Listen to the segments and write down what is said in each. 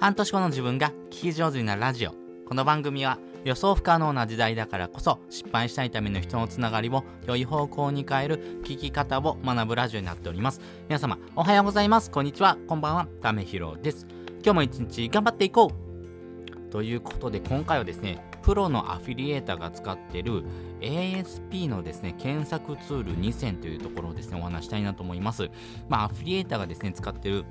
半年後の自分が聞き上手になるラジオ。この番組は予想不可能な時代だからこそ失敗したいための人のつながりを良い方向に変える聞き方を学ぶラジオになっております。皆様おはようございます。こんにちは。こんばんは。ためひろです。今日も一日頑張っていこうということで今回はですね、プロのアフィリエーターが使っている ASP のですね、検索ツール2選というところをですね、お話したいなと思います。まあ、アフィリエーターがですね、使っている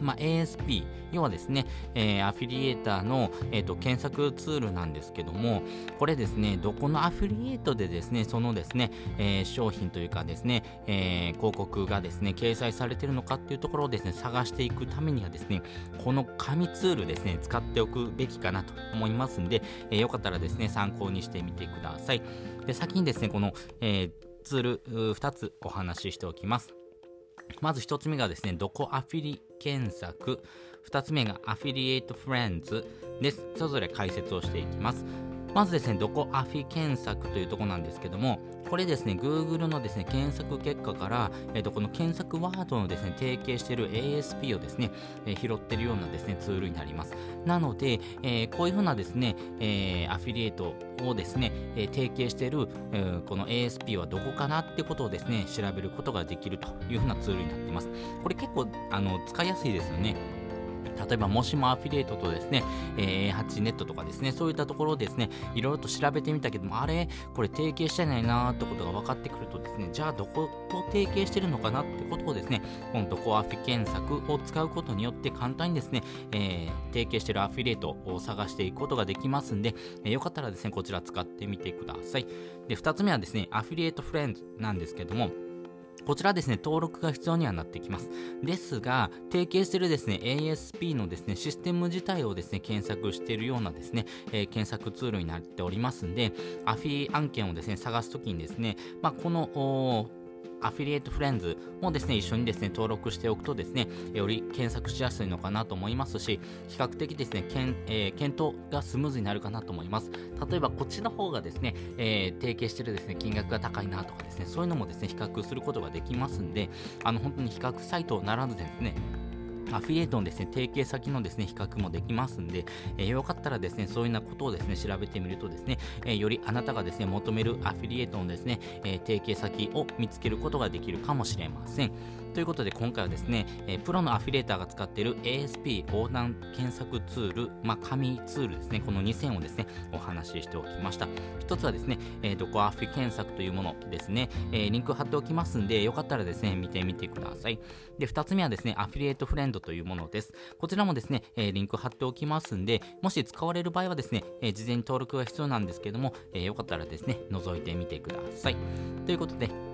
まあ、ASP、要はですね、えー、アフィリエーターの、えーと、検索ツールなんですけども、これですね、どこのアフィリエイトでですね、そのですね、えー、商品というかですね、えー、広告がですね、掲載されているのかっていうところをですね、探していくためにはですね、この紙ツールですね、使っておくべきかなと思いますんで、えー、よかったらですね、参考にしてみてください。で、先にですね、この、えー、ツール2つお話ししておきます。まず1つ目がですね、どこアフィリ検索。2つ目がアフィリエイトフレンズです。それぞれ解説をしていきます。まずですね、どこアフィ検索というところなんですけども、これですね、Google のですね、検索結果から、えっ、と、この検索ワードのですね、提携している ASP をですね、えー、拾ってるようなですね、ツールになります。なので、えー、こういうふうなですね、えアフィリエイトをですね、え提携している、えこの ASP はどこかなってことをですね、調べることができるというふうなツールになっています。これ結構、あの、使いやすいですよね。例えばもしもアフィリエイトとですね、えー、8ネットとかですね、そういったところをですね、いろいろと調べてみたけども、あれ、これ提携してないなーってことが分かってくるとですね、じゃあどこと提携してるのかなってことをですね、このドコアフィ検索を使うことによって簡単にですね、えー、提携してるアフィリエイトを探していくことができますんで、えー、よかったらですね、こちら使ってみてください。で、2つ目はですね、アフィリエイトフレンズなんですけども、こちらですね、登録が必要にはなってきます。ですが、提携しているですね、ASP のですね、システム自体をですね、検索しているようなですね、えー、検索ツールになっておりますんで、アフィ案件をですね、探すときにですね、まあ、この、アフィリエイトフレンズもですね、一緒にですね、登録しておくとですね、より検索しやすいのかなと思いますし、比較的ですね、けんえー、検討がスムーズになるかなと思います。例えば、こっちの方がですね、えー、提携してるですね、金額が高いなとかですね、そういうのもですね、比較することができますんで、あの、本当に比較サイトならずですね、アフィリエイトのですね、提携先のですね、比較もできますんで、えー、よかったらですね、そういうようなことをですね、調べてみるとですね、えー、よりあなたがですね、求めるアフィリエイトのですね、え、提携先を見つけることができるかもしれません。ということで今回はですね、え、プロのアフィリエーターが使っている ASP 横断検索ツール、まあ、紙ツールですね、この2選をですね、お話ししておきました。1つはですね、えー、どこアフィ検索というものですね、えー、リンク貼っておきますんで、よかったらですね、見てみてください。で、2つ目はですね、アフィリエイトフレンドというものです。こちらもですね、えー、リンク貼っておきますんで、もし使われる場合はですね、えー、事前に登録が必要なんですけども、えー、よかったらですね、覗いてみてください。ということで、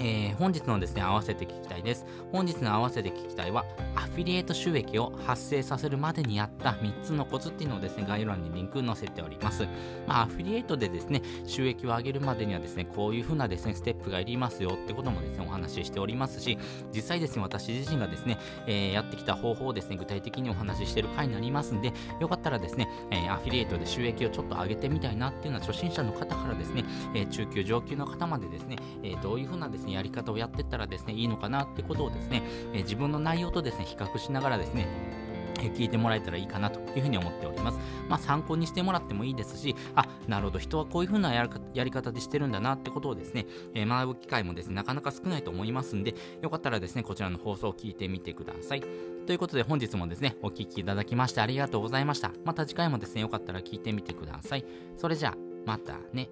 えー、本日のですね、合わせて聞きたいです。本日の合わせて聞きたいは、アフィリエイト収益を発生させるまでにあった3つのコツっていうのをですね、概要欄にリンク載せております。まあ、アフィリエイトでですね、収益を上げるまでにはですね、こういう風なですね、ステップがいりますよってこともですね、お話ししておりますし、実際ですね、私自身がですね、えー、やってきた方法をですね、具体的にお話ししてる回になりますんで、よかったらですね、えー、アフィリエイトで収益をちょっと上げてみたいなっていうのは初心者の方からですね、え中級上級の方までですね、えどういう風なですね、やり方をやってったらですね、いいのかなってことをですね、え自分の内容とですね、比較しながらですね、聞いてもらえたらいいかなというふうに思っております。まあ参考にしてもらってもいいですし、あ、なるほど、人はこういうふうなやり方でしてるんだなってことをですね、えー、学ぶ機会もですね、なかなか少ないと思いますんで、よかったらですね、こちらの放送を聞いてみてください。ということで本日もですね、お聴きいただきましてありがとうございました。また次回もですね、よかったら聞いてみてください。それじゃあ、またね。